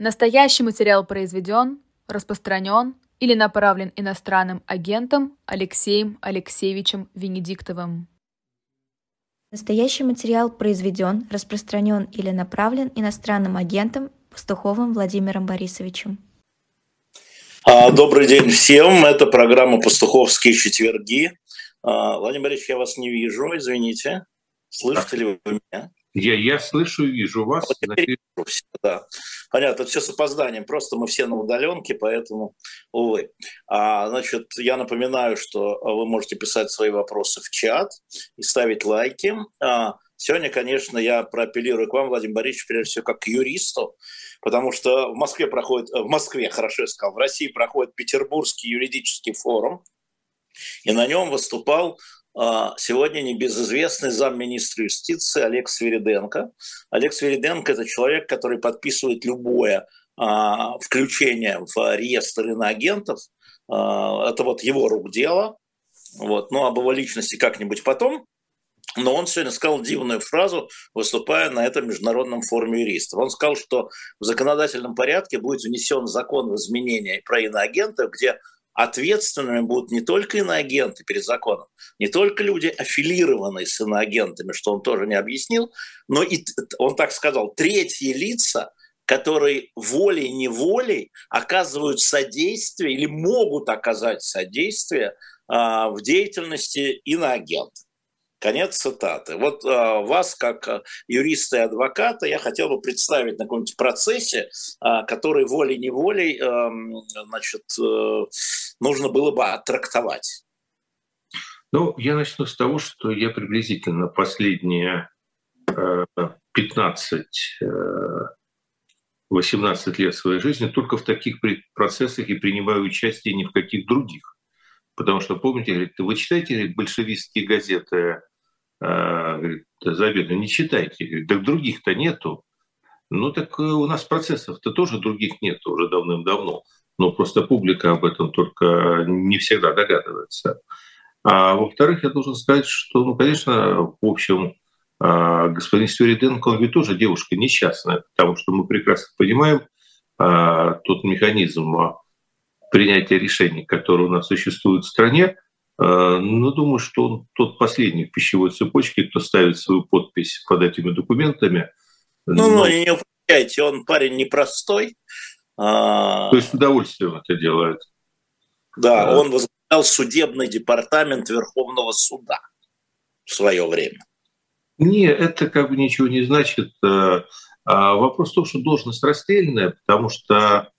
Настоящий материал произведен, распространен или направлен иностранным агентом Алексеем Алексеевичем Венедиктовым. Настоящий материал произведен, распространен или направлен иностранным агентом Пастуховым Владимиром Борисовичем. А, добрый день всем. Это программа «Пастуховские четверги». А, Владимир Борисович, я вас не вижу, извините. Слышите ли вы меня? Я, я слышу и вижу вас. да. Понятно, все с опозданием. Просто мы все на удаленке, поэтому, увы. А, значит, я напоминаю, что вы можете писать свои вопросы в чат и ставить лайки. А, сегодня, конечно, я проапеллирую к вам, Владимир Борисович, прежде всего, как к юристу, потому что в Москве проходит, в Москве, хорошо я сказал, в России проходит Петербургский юридический форум, и на нем выступал а, сегодня небезызвестный замминистра юстиции Олег Свириденко. Олег Свириденко – это человек, который подписывает любое а, включение в реестр иноагентов. А, это вот его рук дело. Вот. Ну, об его личности как-нибудь потом. Но он сегодня сказал дивную фразу, выступая на этом международном форуме юристов. Он сказал, что в законодательном порядке будет внесен закон в изменения про иноагентов, где ответственными будут не только иноагенты перед законом, не только люди, аффилированные с иноагентами, что он тоже не объяснил, но и, он так сказал, третьи лица, которые волей-неволей оказывают содействие или могут оказать содействие а, в деятельности иноагента. Конец цитаты. Вот а, вас, как а, юриста и адвоката, я хотел бы представить на каком-нибудь процессе, а, который волей-неволей а, значит, а, нужно было бы оттрактовать. Ну, я начну с того, что я приблизительно последние э, 15 18 лет своей жизни только в таких процессах и принимаю участие ни в каких других. Потому что, помните, говорит, вы читаете большевистские газеты говорит, Забеда, не читайте. Так других-то нету. Ну так э, у нас процессов-то тоже других нет уже давным-давно. Но просто публика об этом только не всегда догадывается. А во-вторых, я должен сказать, что, ну, конечно, в общем, а, господин Свериденко, он ведь тоже девушка несчастная, потому что мы прекрасно понимаем а, тот механизм принятия решений, который у нас существует в стране, Э, ну, думаю, что он тот последний в пищевой цепочке, кто ставит свою подпись под этими документами. Ну, Но... ну не упрекайте, он парень непростой. А, То есть с удовольствием это делает. Да, а... он возглавлял судебный департамент Верховного суда в свое время. Не, это как бы ничего не значит. Э, а вопрос в том, что должность расстрельная, потому что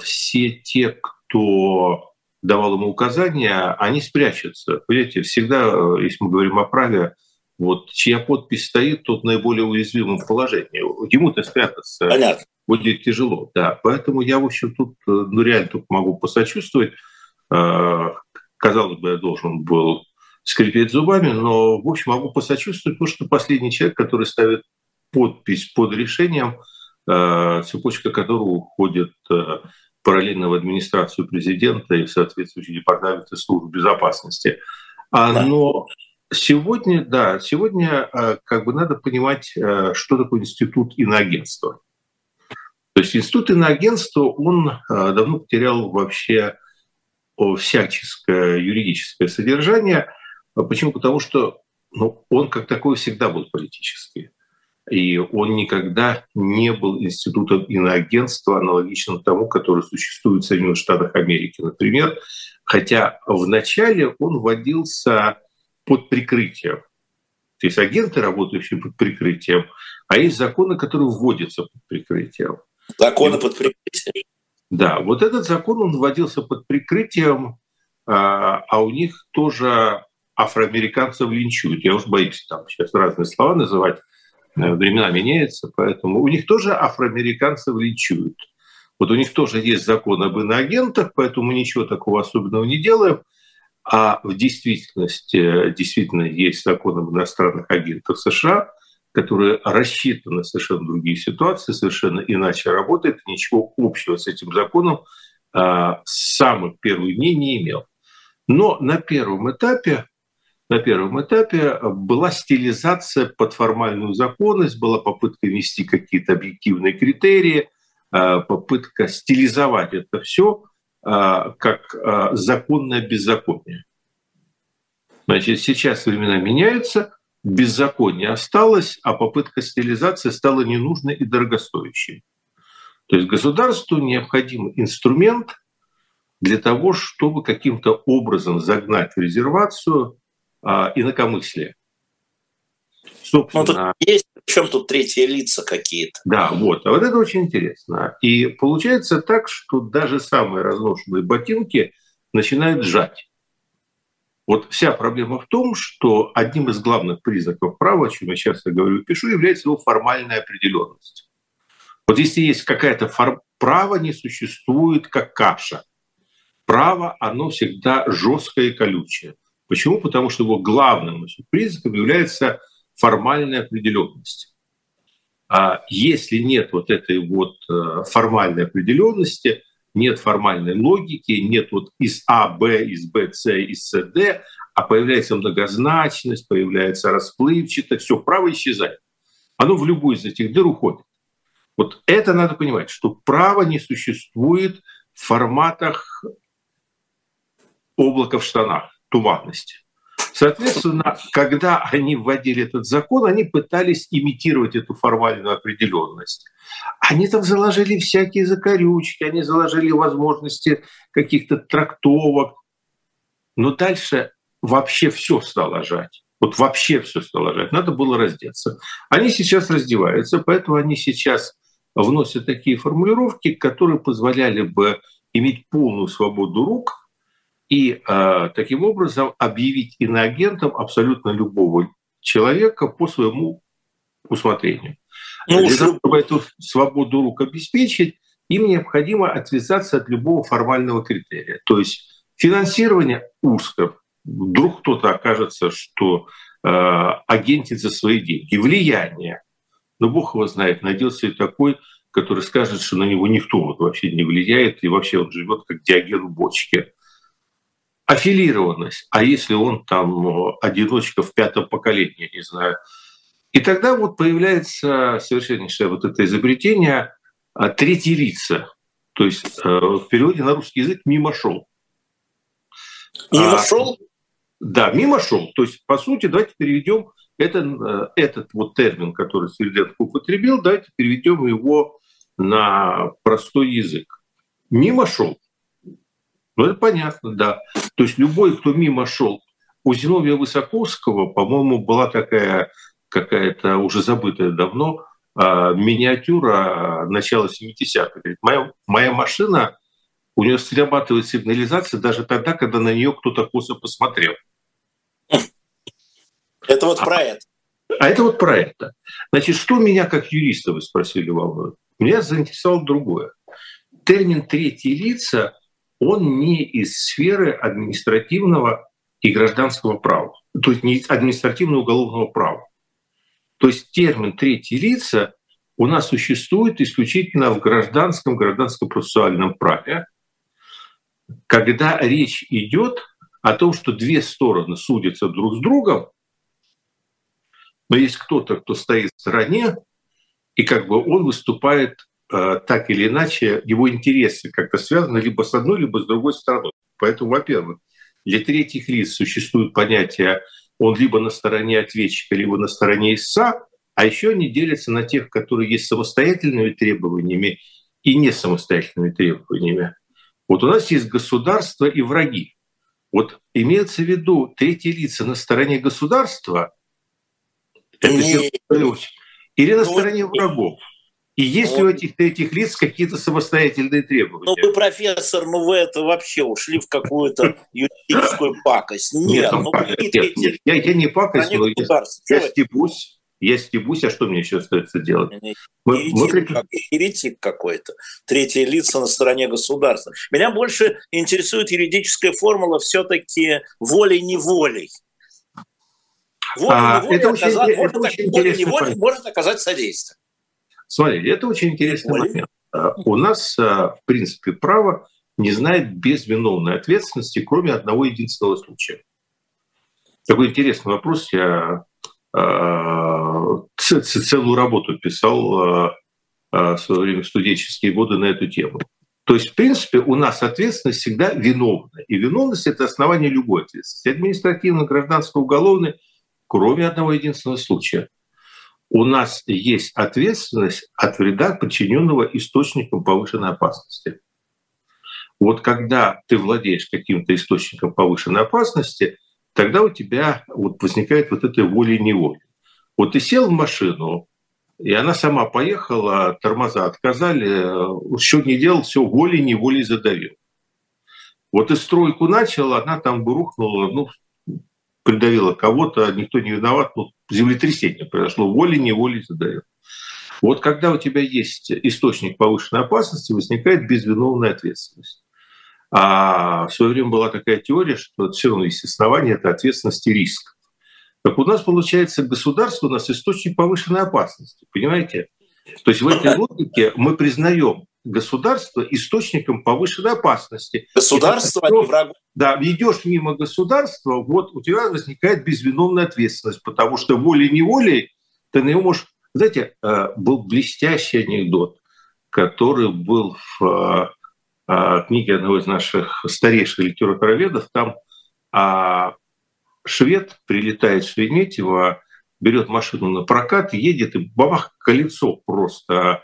все те, кто давал ему указания, они спрячутся. Понимаете, всегда, э, если мы говорим о праве, вот чья подпись стоит, тот наиболее уязвимым в положении. Ему-то спрятаться Понятно. будет тяжело. Да. Поэтому я, в общем, тут э, ну, реально тут могу посочувствовать. Э, казалось бы, я должен был скрипеть зубами, но, в общем, могу посочувствовать, потому что последний человек, который ставит подпись под решением, цепочка которого уходит параллельно в администрацию президента и в соответствующие департаменты служб безопасности. А, да. Но сегодня, да, сегодня а, как бы надо понимать, а, что такое институт иноагентства. То есть институт иноагентства, он давно потерял вообще всяческое юридическое содержание. Почему? Потому что ну, он как такой всегда был политический. И он никогда не был институтом иноагентства, аналогичным тому, который существует в Соединенных Штатах Америки, например. Хотя вначале он вводился под прикрытием. То есть агенты, работающие под прикрытием, а есть законы, которые вводятся под прикрытием. Законы под прикрытием. Да, вот этот закон, он вводился под прикрытием, а, а у них тоже афроамериканцев линчуют. Я уж боюсь там сейчас разные слова называть. Э, времена меняются, поэтому у них тоже афроамериканцев лечуют. Вот у них тоже есть закон об иноагентах, поэтому ничего такого особенного не делаем. А в действительности действительно есть закон об иностранных агентах США, который рассчитан на совершенно другие ситуации, совершенно иначе работает, ничего общего с этим законом с самых первых дней не имел. Но на первом этапе на первом этапе была стилизация под формальную законность, была попытка ввести какие-то объективные критерии, попытка стилизовать это все как законное беззаконие. Значит, сейчас времена меняются, беззаконие осталось, а попытка стилизации стала ненужной и дорогостоящей. То есть государству необходим инструмент для того, чтобы каким-то образом загнать в резервацию инакомыслие. Собственно, ну, тут есть, в чем тут третьи лица какие-то. Да, вот. А вот это очень интересно. И получается так, что даже самые разношенные ботинки начинают сжать. Вот вся проблема в том, что одним из главных признаков права, о чем я часто говорю и пишу, является его формальная определенность. Вот если есть какая-то фор... право не существует как каша. Право, оно всегда жесткое и колючее. Почему? Потому что его главным признаком является формальная определенность. А если нет вот этой вот э, формальной определенности, нет формальной логики, нет вот из А, Б, из Б, С, из С, Д, а появляется многозначность, появляется расплывчато, все, право исчезает. Оно в любую из этих дыр уходит. Вот это надо понимать, что право не существует в форматах облака в штанах, туманности. Соответственно, когда они вводили этот закон, они пытались имитировать эту формальную определенность. Они там заложили всякие закорючки, они заложили возможности каких-то трактовок. Но дальше вообще все стало жать. Вот вообще все стало жать. Надо было раздеться. Они сейчас раздеваются, поэтому они сейчас вносят такие формулировки, которые позволяли бы иметь полную свободу рук и э, таким образом объявить иноагентом абсолютно любого человека по своему усмотрению. Ну, Для того, чтобы эту свободу рук обеспечить, им необходимо отвязаться от любого формального критерия. То есть финансирование узко. Вдруг кто-то окажется, что э, агентит за свои деньги. Влияние. Но Бог его знает, найдется и такой, который скажет, что на него никто вот вообще не влияет, и вообще он живет как диаген в бочке. Аффилированность. А если он там э, одиночка в пятом поколении, не знаю, и тогда вот появляется совершеннейшее вот это изобретение а, третьи лица. То есть э, в переводе на русский язык «мимо шел». Мимо а, шел? Да, мимо шел. То есть, по сути, давайте переведем это, э, этот вот термин, который Сверденко употребил, давайте переведем его на простой язык. Мимо шел. Ну, это понятно, да. То есть любой, кто мимо шел. У Зиновия Высоковского, по-моему, была такая какая-то уже забытая давно а, миниатюра начала 70-х. Моя, моя машина, у нее срабатывает сигнализация даже тогда, когда на нее кто-то косо посмотрел. Это вот про это. А это вот про это. Значит, что меня как юриста, вы спросили, волнует? Меня заинтересовало другое. Термин «третьи лица» он не из сферы административного и гражданского права, то есть не административного уголовного права. То есть термин «третьи лица» у нас существует исключительно в гражданском, гражданско-процессуальном праве, когда речь идет о том, что две стороны судятся друг с другом, но есть кто-то, кто стоит в стороне, и как бы он выступает так или иначе, его интересы как-то связаны либо с одной, либо с другой стороной. Поэтому, во-первых, для третьих лиц существует понятие он либо на стороне ответчика, либо на стороне истца, а еще они делятся на тех, которые есть самостоятельными требованиями и не самостоятельными требованиями. Вот у нас есть государство и враги. Вот имеется в виду третьи лица на стороне государства, это или на ну, стороне врагов. И есть ли у этих третьих лиц какие-то самостоятельные требования? Ну, вы, профессор, ну вы это вообще ушли в какую-то юридическую пакость. Нет, нет, ну, нет, нет, я, я не пакость, но я, я стебусь. Я стебусь, а что мне еще остается делать? Мы, еретик, мы... еретик какой-то. Третье лицо на стороне государства. Меня больше интересует юридическая формула все-таки волей-неволей. Волей-неволей а, оказать, может, волей-неволей может оказать содействие. Смотрите, это очень интересный момент. А, у нас, а, в принципе, право не знает безвиновной ответственности, кроме одного единственного случая. Такой интересный вопрос. Я а, целую работу писал в свое время студенческие годы на эту тему. То есть, в принципе, у нас ответственность всегда виновна. И виновность – это основание любой ответственности. Административной, гражданской, уголовной, кроме одного единственного случая. У нас есть ответственность от вреда, подчиненного источникам повышенной опасности. Вот когда ты владеешь каким-то источником повышенной опасности, тогда у тебя вот возникает вот эта воля-неволя. Вот ты сел в машину, и она сама поехала, тормоза отказали, что не делал, все волей-неволей задавил. Вот и стройку начала, она там бы рухнула, ну, придавила кого-то, никто не виноват, ну, землетрясение произошло, волей-неволей задавил. Вот когда у тебя есть источник повышенной опасности, возникает безвиновная ответственность. А в свое время была такая теория, что все равно есть основания, это ответственность и риск. Так у нас получается государство у нас источник повышенной опасности, понимаете? То есть в этой логике мы признаем государство источником повышенной опасности. Государство, а не враг. Да, идешь мимо государства, вот у тебя возникает безвиновная ответственность, потому что волей-неволей ты на него можешь... Знаете, э, был блестящий анекдот, который был в э, э, книге одного из наших старейших литературоведов. Там а, швед прилетает в Шереметьево, берет машину на прокат, едет, и бабах, колесо просто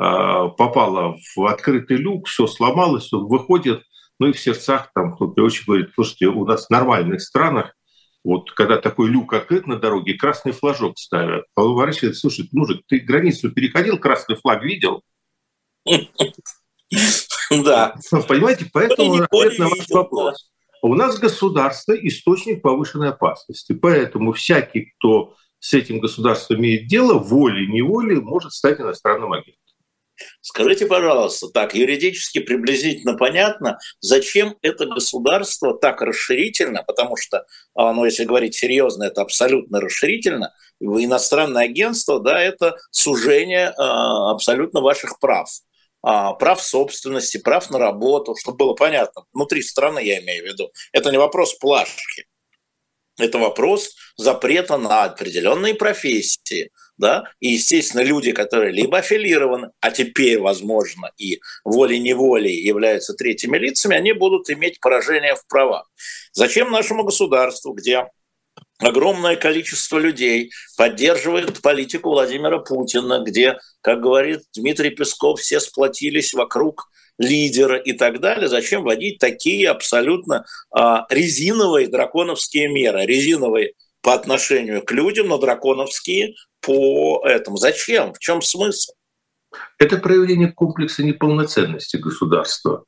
э, попало в открытый люк, все сломалось, он выходит, ну и в сердцах там кто-то очень говорит, слушайте, у нас в нормальных странах, вот когда такой люк открыт на дороге, красный флажок ставят. А он ворачивает, слушай, мужик, ты границу переходил, красный флаг видел? Да. Понимаете, поэтому ответ на ваш вопрос. У нас государство – источник повышенной опасности. Поэтому всякий, кто с этим государством имеет дело, волей-неволей может стать иностранным агентом. Скажите, пожалуйста, так юридически приблизительно понятно, зачем это государство так расширительно, потому что, а, ну, если говорить серьезно, это абсолютно расширительно, иностранное агентство, да, это сужение а, абсолютно ваших прав. А, прав собственности, прав на работу, чтобы было понятно, внутри страны я имею в виду. Это не вопрос плашки, это вопрос запрета на определенные профессии, да, и, естественно, люди, которые либо аффилированы, а теперь, возможно, и волей-неволей являются третьими лицами, они будут иметь поражение в правах. Зачем нашему государству, где огромное количество людей поддерживает политику Владимира Путина, где, как говорит Дмитрий Песков, все сплотились вокруг лидера и так далее. Зачем вводить такие абсолютно а, резиновые драконовские меры? Резиновые по отношению к людям, но драконовские по этому. Зачем? В чем смысл? Это проявление комплекса неполноценности государства.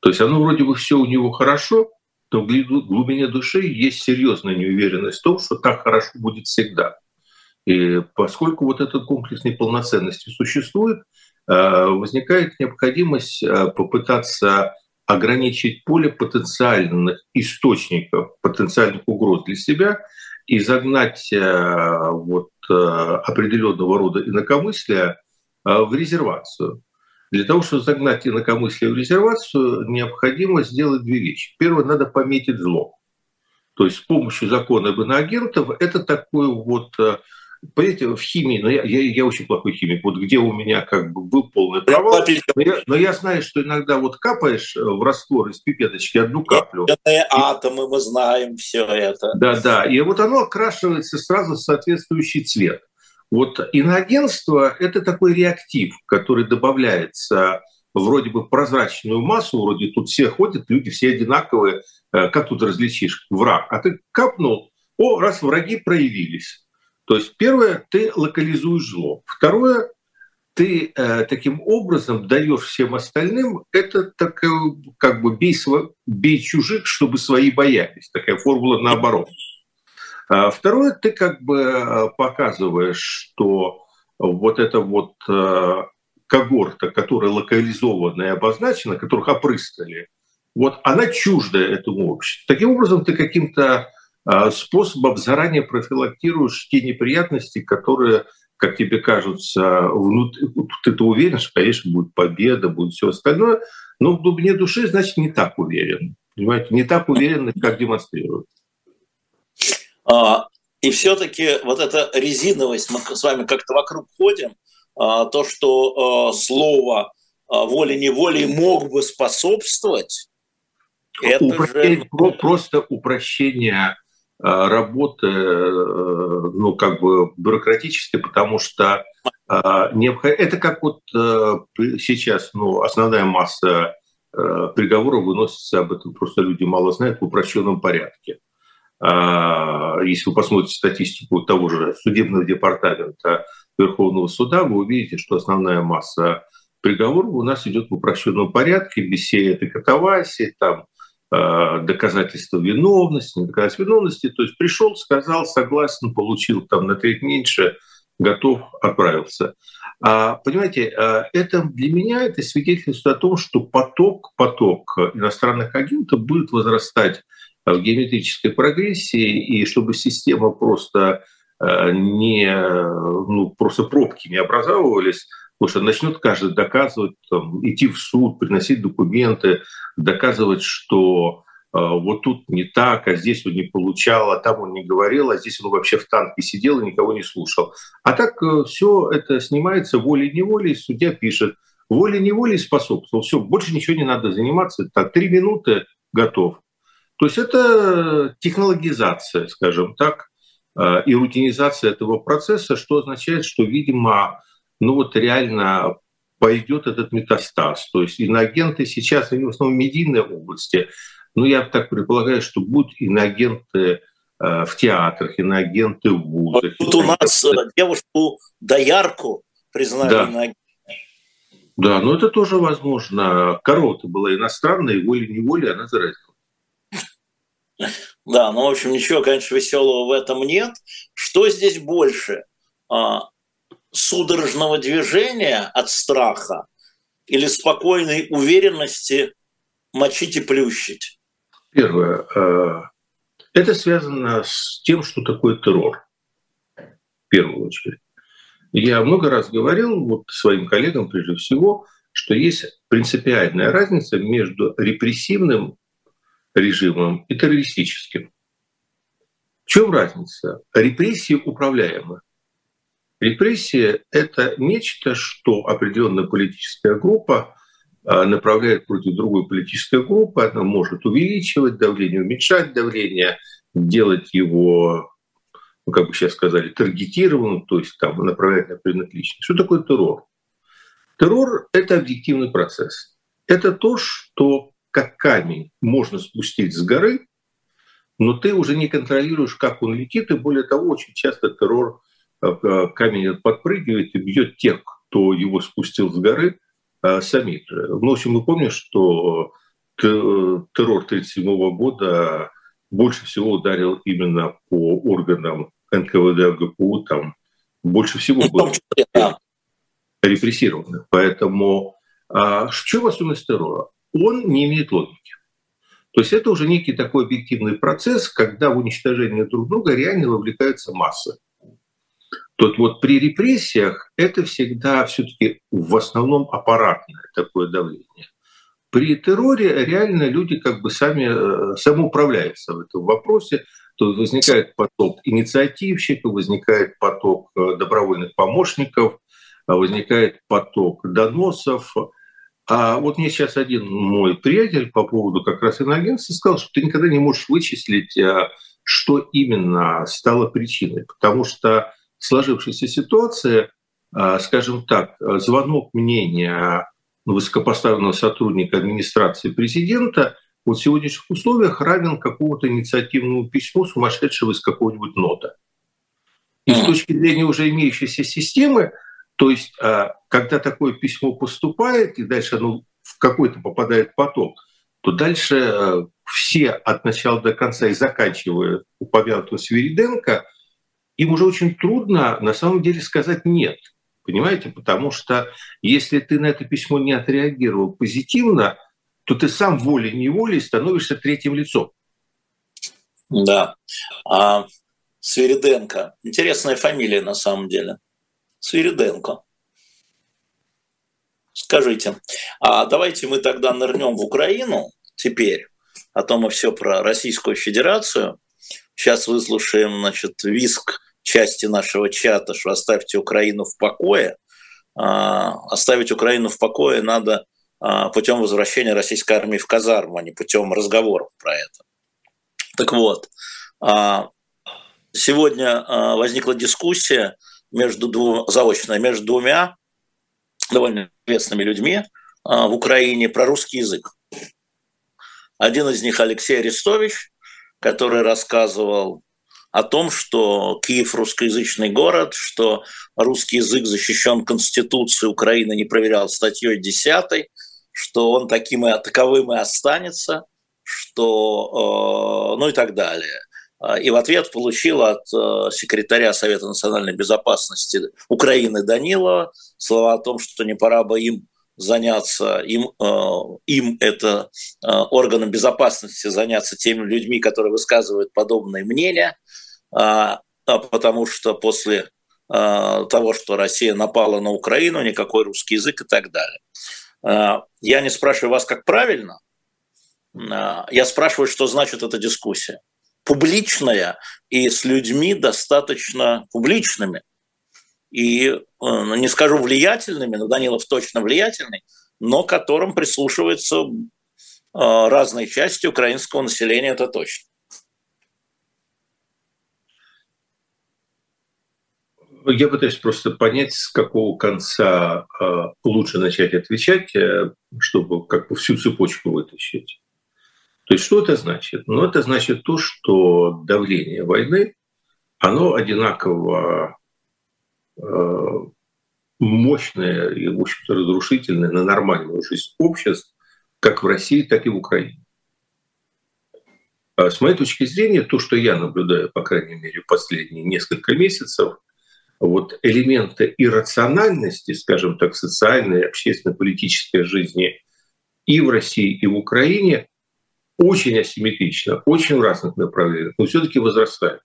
То есть оно вроде бы все у него хорошо, то в глубине души есть серьезная неуверенность в том, что так хорошо будет всегда. И поскольку вот этот комплекс неполноценности существует, э, возникает необходимость э, попытаться ограничить поле потенциальных источников, потенциальных угроз для себя и загнать э, вот определенного рода инакомыслия в резервацию. Для того, чтобы загнать инакомыслие в резервацию, необходимо сделать две вещи. Первое, надо пометить зло. То есть с помощью закона об иноагентов это такое вот э, Понимаете, в химии, но я, я, я очень плохой химик, вот где у меня как бы был полный провал, но я, но я знаю, что иногда вот капаешь э, в раствор из пипеточки одну каплю. И, атомы, мы знаем все это. Да, да, и вот оно окрашивается сразу в соответствующий цвет. Вот иноагентство – это такой реактив, который добавляется вроде бы прозрачную массу, вроде тут все ходят, люди все одинаковые, э, как тут различишь враг? А ты капнул, о, раз враги проявились. То есть первое, ты локализуешь зло. Второе, ты э, таким образом даешь всем остальным, это такая, как бы бей, бей чужих, чтобы свои боялись. Такая формула наоборот. А второе, ты как бы показываешь, что вот эта вот э, когорта, которая локализована и обозначена, которых опрыскали, вот она чуждая этому обществу. Таким образом, ты каким-то способом заранее профилактируешь те неприятности, которые, как тебе кажутся, внутри, ты, ты уверен, что, конечно, будет победа, будет все остальное, но в глубине души, значит, не так уверен. Понимаете, не так уверен, как демонстрируют. А, и все-таки вот эта резиновость, мы с вами как-то вокруг ходим, то, что слово волей-неволей мог бы способствовать, это Упрощение, же... Просто упрощение работы, ну, как бы бюрократической, потому что это как вот сейчас, ну, основная масса приговоров выносится, об этом просто люди мало знают, в упрощенном порядке. А, если вы посмотрите статистику того же судебного департамента Верховного суда, вы увидите, что основная масса приговоров у нас идет в упрощенном порядке, без всей этой катавасии, там, а, доказательства виновности, доказательства виновности. То есть пришел, сказал, согласен, получил там на треть меньше, готов, отправился. А, понимаете, а, это для меня это свидетельствует о том, что поток, поток иностранных агентов будет возрастать в геометрической прогрессии, и чтобы система просто э, не, ну, просто пробки не образовывались, что начнет каждый доказывать, там, идти в суд, приносить документы, доказывать, что э, вот тут не так, а здесь он не получал, а там он не говорил, а здесь он вообще в танке сидел и никого не слушал. А так э, все это снимается волей-неволей, судья пишет, волей-неволей способствовал, все, больше ничего не надо заниматься, так, три минуты готов. То есть это технологизация, скажем так, э, и рутинизация этого процесса, что означает, что, видимо, ну вот реально пойдет этот метастаз. То есть иноагенты сейчас, они в основном в медийной области, но я так предполагаю, что будут иноагенты э, в театрах, иноагенты в вузах. Тут у нас девушку Доярку признали да. иноагентом. Да, но это тоже возможно. Корова-то была иностранная, волей-неволей она заразила. Да, ну, в общем, ничего, конечно, веселого в этом нет. Что здесь больше? Судорожного движения от страха или спокойной уверенности мочить и плющить? Первое. А, это связано с тем, что такое террор. В первую очередь. Я много раз говорил вот своим коллегам, прежде всего, что есть принципиальная разница между репрессивным режимом и террористическим. В чем разница? Репрессии управляемы. Репрессия – это нечто, что определенная политическая группа а, направляет против другой политической группы. Она может увеличивать давление, уменьшать давление, делать его, ну, как бы сейчас сказали, таргетированным, то есть там, направлять на предмет. Что такое террор? Террор – это объективный процесс. Это то, что как камень можно спустить с горы, но ты уже не контролируешь, как он летит, и более того, очень часто террор, камень подпрыгивает и бьет тех, кто его спустил с горы, э, самих же. Ну, в общем, мы помним, что террор 1937 года больше всего ударил именно по органам НКВД, ГПУ, там больше всего было репрессированных. Поэтому а, в чем особенность террора? он не имеет логики. То есть это уже некий такой объективный процесс, когда в уничтожение друг друга реально вовлекаются массы. Тут вот при репрессиях это всегда все-таки в основном аппаратное такое давление. При терроре реально люди как бы сами э, самоуправляются в этом вопросе. То возникает поток инициативщиков, возникает поток э, добровольных помощников, возникает поток доносов, а вот мне сейчас один мой приятель по поводу как раз иноагентства сказал, что ты никогда не можешь вычислить, а, что именно стало причиной, потому что сложившаяся ситуация, а, скажем так, звонок мнения высокопоставленного сотрудника администрации президента вот в сегодняшних условиях равен какому-то инициативному письму сумасшедшего из какого-нибудь нота. И с точки зрения уже имеющейся системы, то есть, а, когда такое письмо поступает, и дальше оно в какой-то попадает поток, то дальше а, все от начала до конца и заканчивая упомянутого Свириденко, им уже очень трудно на самом деле сказать «нет». Понимаете? Потому что если ты на это письмо не отреагировал позитивно, то ты сам волей-неволей становишься третьим лицом. Да. А, Свириденко. Интересная фамилия на самом деле. Свириденко. Скажите, а давайте мы тогда нырнем в Украину теперь, а то мы все про Российскую Федерацию. Сейчас выслушаем, значит, виск части нашего чата, что оставьте Украину в покое. оставить Украину в покое надо путем возвращения российской армии в казарму, а не путем разговоров про это. Так вот, сегодня возникла дискуссия между дву, заочная между двумя довольно известными людьми в Украине про русский язык. Один из них Алексей Арестович, который рассказывал о том, что Киев русскоязычный город, что русский язык защищен Конституцией Украины, не проверял статьей 10, что он таким и таковым и останется, что, э, ну и так далее. И в ответ получил от э, секретаря Совета национальной безопасности Украины Данилова слова о том, что не пора бы им заняться, им, э, им это э, органам безопасности заняться теми людьми, которые высказывают подобные мнения, а, а потому что после э, того, что Россия напала на Украину, никакой русский язык и так далее. Я не спрашиваю вас, как правильно, я спрашиваю, что значит эта дискуссия. Публичная и с людьми достаточно публичными – и, э, ну, не скажу влиятельными, но Данилов точно влиятельный, но которым прислушиваются э, разные части украинского населения, это точно. Я пытаюсь просто понять, с какого конца э, лучше начать отвечать, чтобы как бы всю цепочку вытащить. То есть что это значит? Ну, это значит то, что давление войны, оно одинаково мощное и, в общем-то, разрушительное на нормальную жизнь обществ, как в России, так и в Украине. А с моей точки зрения, то, что я наблюдаю, по крайней мере, последние несколько месяцев, вот элементы иррациональности, скажем так, социальной, общественной, политической жизни и в России, и в Украине очень асимметрично, очень в разных направлениях, но все-таки возрастает.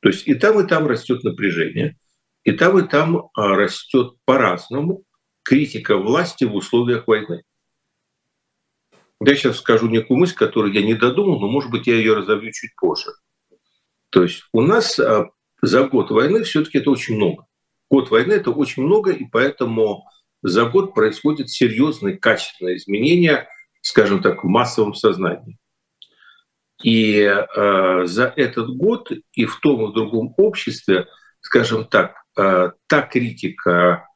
То есть и там, и там растет напряжение – и там, и там а, растет по-разному критика власти в условиях войны. Я сейчас скажу некую мысль, которую я не додумал, но, может быть, я ее разовью чуть позже. То есть у нас а, за год войны все-таки это очень много. Год войны это очень много, и поэтому за год происходит серьезные качественные изменения, скажем так, в массовом сознании. И э, за этот год и в том и в другом обществе, скажем так, та критика,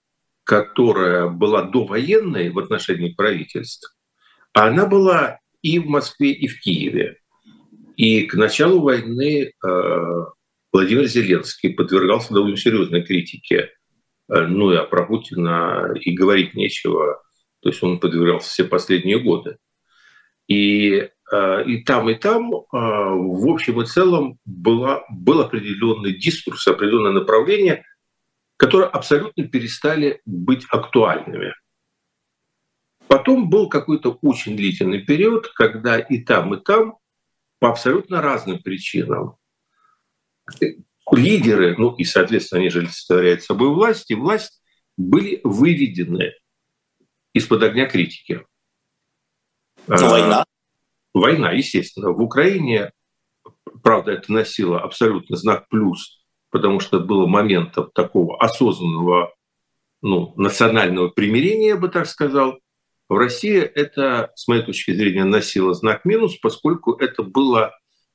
которая была довоенной в отношении правительств, она была и в Москве, и в Киеве. И к началу войны э, Владимир Зеленский подвергался довольно серьезной критике. Э, ну и про Путина и говорить нечего. То есть он подвергался все последние годы. И, и там, и там, в общем и целом, была, был определенный дискурс, определенное направление – которые абсолютно перестали быть актуальными. Потом был какой-то очень длительный период, когда и там, и там по абсолютно разным причинам лидеры, ну и, соответственно, они же олицетворяют собой власть, и власть были выведены из-под огня критики. Но а, война? Война, естественно. В Украине, правда, это носило абсолютно знак плюс – потому что было моментом такого осознанного ну, национального примирения, я бы так сказал. В России это, с моей точки зрения, носило знак минус, поскольку это было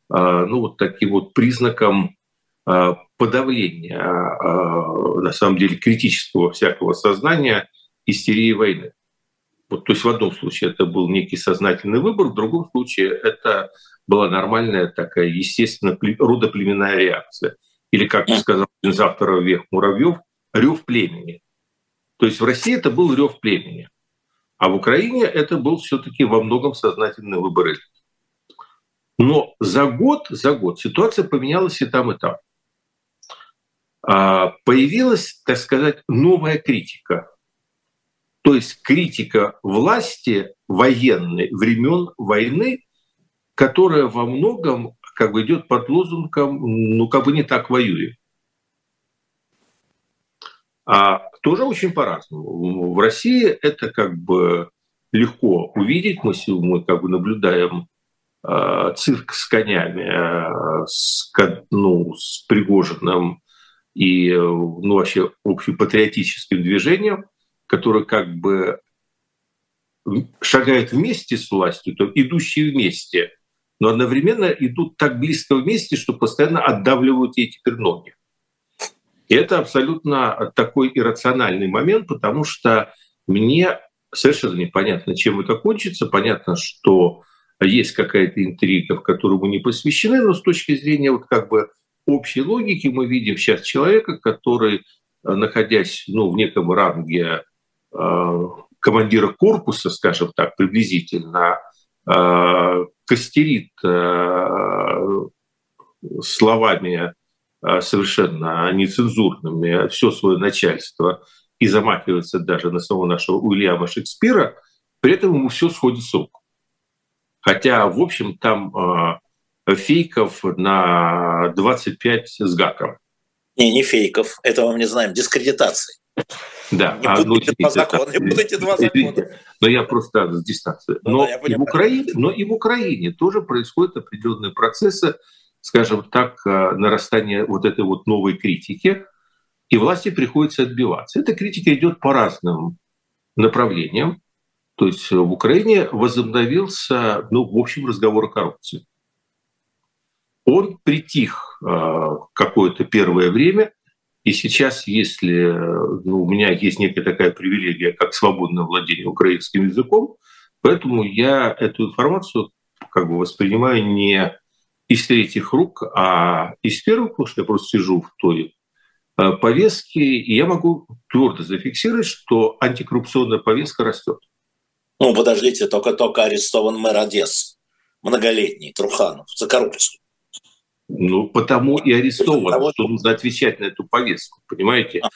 а, ну, вот таким вот признаком а, подавления, а, на самом деле, критического всякого сознания истерии войны. Вот, то есть в одном случае это был некий сознательный выбор, в другом случае это была нормальная такая, естественно, родоплеменная реакция – или, как сказал один из авторов «Вех Муравьев», рев племени. То есть в России это был рев племени, а в Украине это был все-таки во многом сознательный выбор элит. Но за год, за год ситуация поменялась и там, и там. А, появилась, так сказать, новая критика. То есть критика власти военной времен войны, которая во многом как бы идет под лозунгом, ну, как бы не так воюем. А тоже очень по-разному. В России это как бы легко увидеть. Мы, мы как бы наблюдаем э, цирк с конями, э, с, ну, с Пригожиным и ну, вообще общепатриотическим движением, которое как бы шагает вместе с властью, то идущие вместе, но одновременно идут так близко вместе, что постоянно отдавливают ей теперь ноги. И это абсолютно такой иррациональный момент, потому что мне совершенно непонятно, чем это кончится. Понятно, что есть какая-то интрига, в которую мы не посвящены, но с точки зрения вот как бы общей логики мы видим сейчас человека, который, находясь ну, в неком ранге э, командира корпуса, скажем так, приблизительно, э, костерит э, словами э, совершенно нецензурными все свое начальство и замахивается даже на самого нашего Уильяма Шекспира, при этом ему все сходит с рук. Хотя, в общем, там фейков на 25 с гаком. Не, не фейков, это мы не знаем, дискредитации. Да, не а, ну, два закона, не путайте два закона. Но я просто с дистанции. Ну но, да, и в Украине, но и в Украине тоже происходят определенные процессы, скажем так, э, нарастания вот этой вот новой критики, и власти приходится отбиваться. Эта критика идет по разным направлениям. То есть в Украине возобновился, ну, в общем, разговор о коррупции. Он притих э, какое-то первое время, и сейчас, если ну, у меня есть некая такая привилегия, как свободное владение украинским языком, поэтому я эту информацию как бы воспринимаю не из третьих рук, а из первых, потому что я просто сижу в той э, повестке, и я могу твердо зафиксировать, что антикоррупционная повестка растет. Ну, подождите, только-только арестован мэр Одессы, многолетний, Труханов, за коррупцию. Ну, потому и арестован, того, что нужно отвечать на эту повестку, понимаете? А.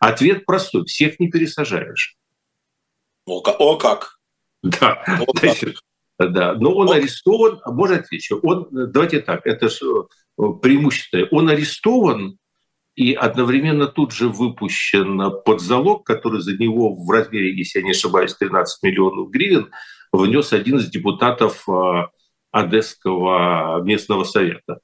Ответ простой, всех не пересажаешь. О, о как! Да, о, как. да. но он о. арестован, а можно отвечу, он, давайте так, это же э, преимущество, он арестован и одновременно тут же выпущен под залог, который за него в размере, если я не ошибаюсь, 13 миллионов гривен внес один из депутатов э, Одесского местного совета.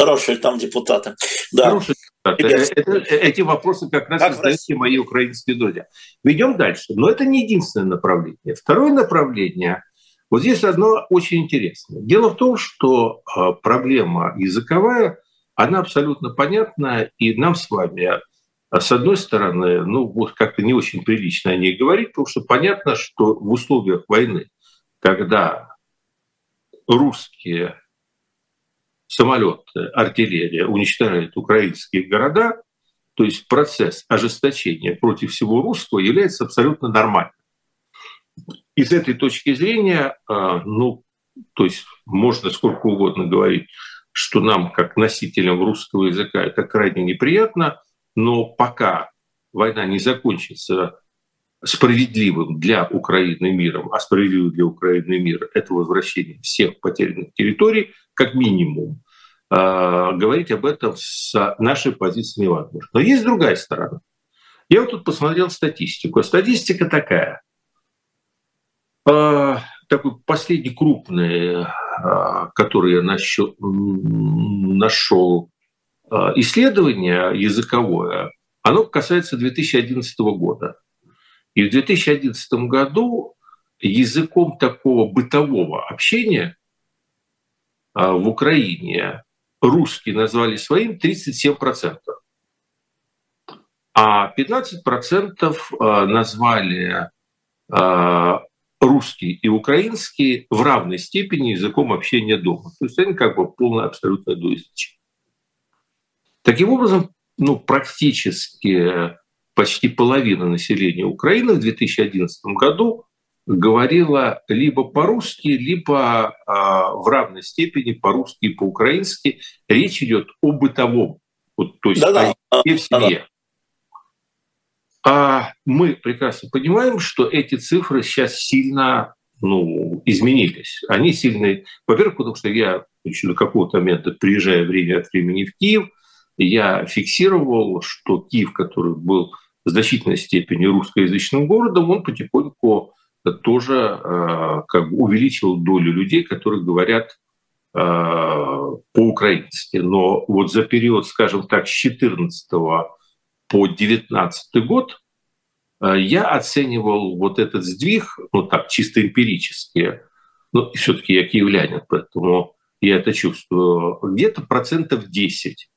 Хорошие там депутаты. Да. Хорошие депутаты. Это, эти вопросы как раз как задаются мои украинские друзья. Идем дальше. Но это не единственное направление. Второе направление, вот здесь одно очень интересное. Дело в том, что а, проблема языковая, она абсолютно понятна, и нам с вами а, с одной стороны, ну вот как-то не очень прилично о ней говорить, потому что понятно, что в условиях войны, когда русские самолеты, артиллерия уничтожает украинские города, то есть процесс ожесточения против всего русского является абсолютно нормальным. И с этой точки зрения, а, ну, то есть можно сколько угодно говорить, что нам, как носителям русского языка, это крайне неприятно, но пока война не закончится справедливым для Украины миром, а справедливым для Украины мир – это возвращение всех потерянных территорий, как минимум, э, говорить об этом с нашей позиции невозможно. Но есть другая сторона. Я вот тут посмотрел статистику. Статистика такая. Э, такой последний крупный, э, который я нашел, нашел исследование языковое, оно касается 2011 года. И в 2011 году языком такого бытового общения в Украине русские назвали своим 37%, а 15% а, назвали а, русский и украинский в равной степени языком общения дома. То есть они как бы полное абсолютное двуязычие. Таким образом, ну, практически почти половина населения Украины в 2011 году говорила либо по-русски, либо а, в равной степени по-русски и по-украински. Речь идет о бытовом, вот, то есть да -да. о в семье. А мы прекрасно понимаем, что эти цифры сейчас сильно ну, изменились. Они сильно... Во-первых, потому что я еще до какого-то момента приезжая время от времени в Киев, я фиксировал, что Киев, который был в значительной степени русскоязычным городом, он потихоньку тоже э, как бы увеличил долю людей, которые говорят по-украински. Но вот за период, скажем так, с 14 по 19 год я оценивал вот этот сдвиг, ну так, чисто эмпирически, ну, все-таки я киевлянин, поэтому я это чувствую, где-то процентов 10.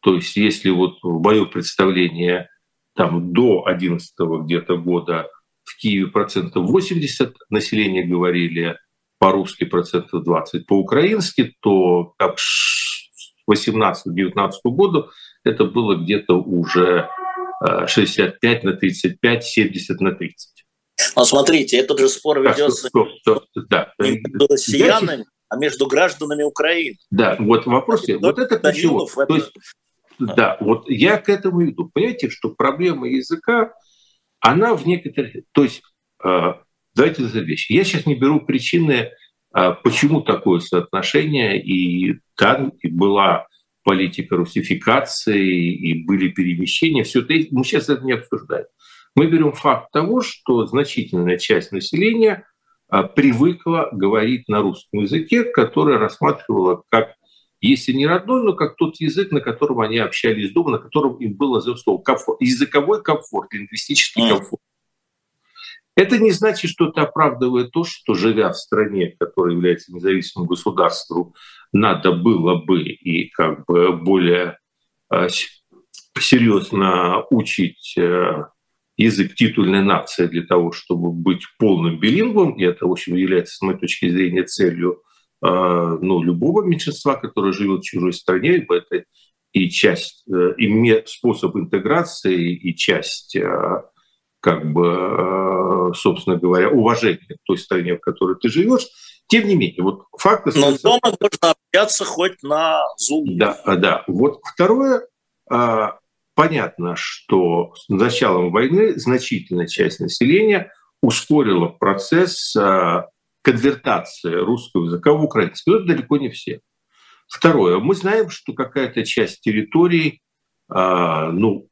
То есть если вот в мое представление там до 11 где-то года в Киеве процентов 80 населения говорили по-русски процентов 20, по-украински, то как с 18-19 года это было где-то уже 65 э, на 35, 70 на 30. Но смотрите, этот же спор ведется стоп, стоп, стоп, да. не между россиянами, а между гражданами Украины. Да, вот вопрос, вот это ключевое. Это... То есть, да, вот я к этому иду. Понимаете, что проблема языка, она в некоторых... То есть, э, давайте за вещи. Я сейчас не беру причины, э, почему такое соотношение, и там и была политика русификации, и были перемещения, все это, мы сейчас это не обсуждаем. Мы берем факт того, что значительная часть населения а, привыкла говорить на русском языке, который рассматривала как, если не родной, но как тот язык, на котором они общались дома, на котором им было за слово комфорт, языковой комфорт, лингвистический комфорт. Это не значит, что это оправдывает то, что, живя в стране, которая является независимым государством, надо было бы и как бы более а, серьезно учить э, язык титульной нации для того, чтобы быть полным билингвом, и это, в общем, является, с моей точки зрения, целью ну, любого меньшинства, которое живет в чужой стране, ибо это и часть, э, и способ интеграции, и часть, э, как бы, собственно говоря, уважения к той стране, в которой ты живешь. Тем не менее, вот факт... Но дома можно общаться хоть на Zoom. Да, да. Вот второе, Понятно, что с началом войны значительная часть населения ускорила процесс конвертации русского языка в украинский. Но это далеко не все. Второе. Мы знаем, что какая-то часть территорий а, ну,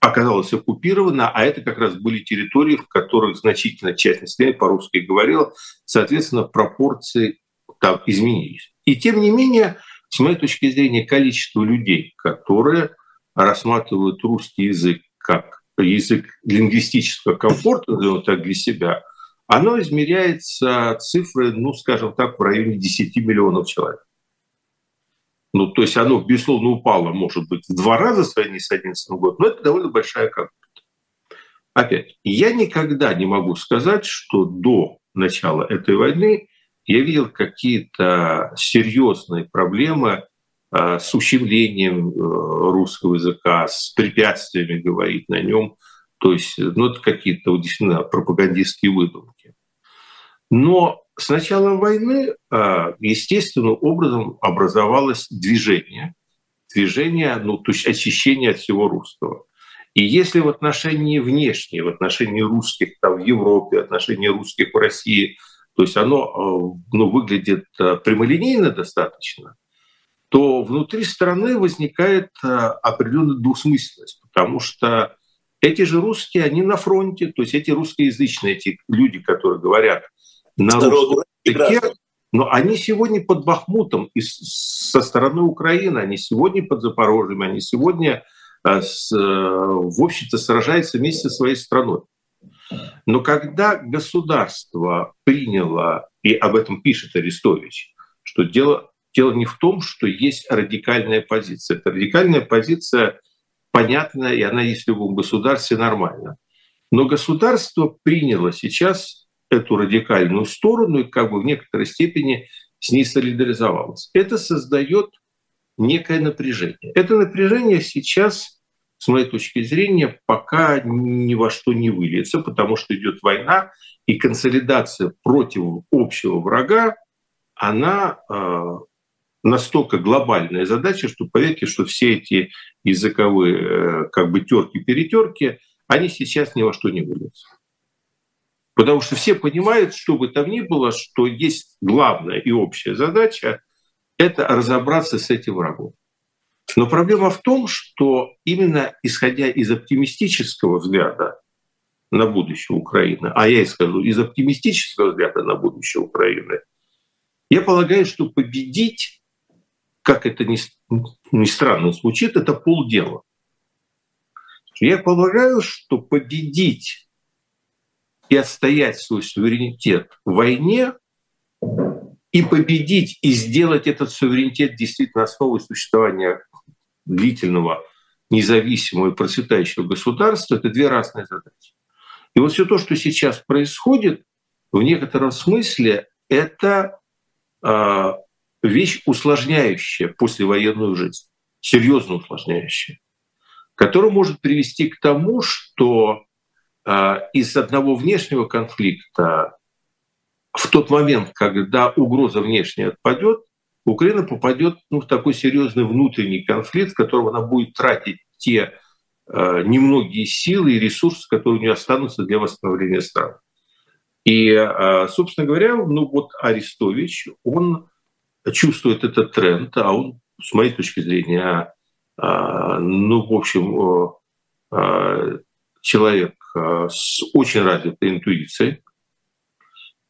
оказалась оккупирована, а это как раз были территории, в которых значительная часть населения по-русски говорила, соответственно, пропорции там изменились. И тем не менее, с моей точки зрения, количество людей, которые рассматривают русский язык как язык лингвистического комфорта, так, для себя, оно измеряется цифрой, ну, скажем так, в районе 10 миллионов человек. Ну, то есть оно, безусловно, упало, может быть, в два раза с войны с 2011 годом, но это довольно большая комната. Опять, я никогда не могу сказать, что до начала этой войны я видел какие-то серьезные проблемы Э, с ущемлением э, русского языка, с препятствиями говорить на нем. То есть, ну, это какие-то действительно пропагандистские выдумки. Но с началом войны э, естественным образом образовалось движение. Движение, ну, то есть очищение от всего русского. И если в отношении внешней, в отношении русских там, в Европе, в отношении русских в России, то есть оно ну, выглядит прямолинейно достаточно, то внутри страны возникает э, определенная двусмысленность, потому что эти же русские, они на фронте, то есть эти русскоязычные, эти люди, которые говорят на русском языке, но они сегодня под Бахмутом и со стороны Украины, они сегодня под Запорожьем, они сегодня, э, с, э, в общем-то, сражаются вместе со своей страной. Но когда государство приняло, и об этом пишет Арестович, что дело Дело не в том, что есть радикальная позиция. Эта радикальная позиция понятна, и она есть в любом государстве нормально. Но государство приняло сейчас эту радикальную сторону и как бы в некоторой степени с ней солидаризовалось. Это создает некое напряжение. Это напряжение сейчас, с моей точки зрения, пока ни во что не выльется, потому что идет война, и консолидация против общего врага, она э, настолько глобальная задача, что поверьте, что все эти языковые э, как бы терки-перетерки, они сейчас ни во что не выльются. Потому что все понимают, что бы там ни было, что есть главная и общая задача – это разобраться с этим врагом. Но проблема в том, что именно исходя из оптимистического взгляда на будущее Украины, а я и скажу, из оптимистического взгляда на будущее Украины – Я полагаю, что победить, как это ни, ни странно звучит, это полдела. Я полагаю, что победить и отстоять свой суверенитет в войне и победить и сделать этот суверенитет действительно основой существования длительного, независимого и процветающего государства, это две разные задачи. И вот все то, что сейчас происходит, в некотором смысле это э, вещь усложняющая послевоенную жизнь, серьезно усложняющая, которая может привести к тому, что э, из одного внешнего конфликта в тот момент, когда угроза внешняя отпадет, Украина попадет ну, в такой серьезный внутренний конфликт, в котором она будет тратить те э, немногие силы и ресурсы, которые у нее останутся для восстановления страны. И, э, собственно говоря, ну вот Арестович, он чувствует этот тренд, а он, с моей точки зрения, э, ну, в общем, э, человек с очень развитой интуицией,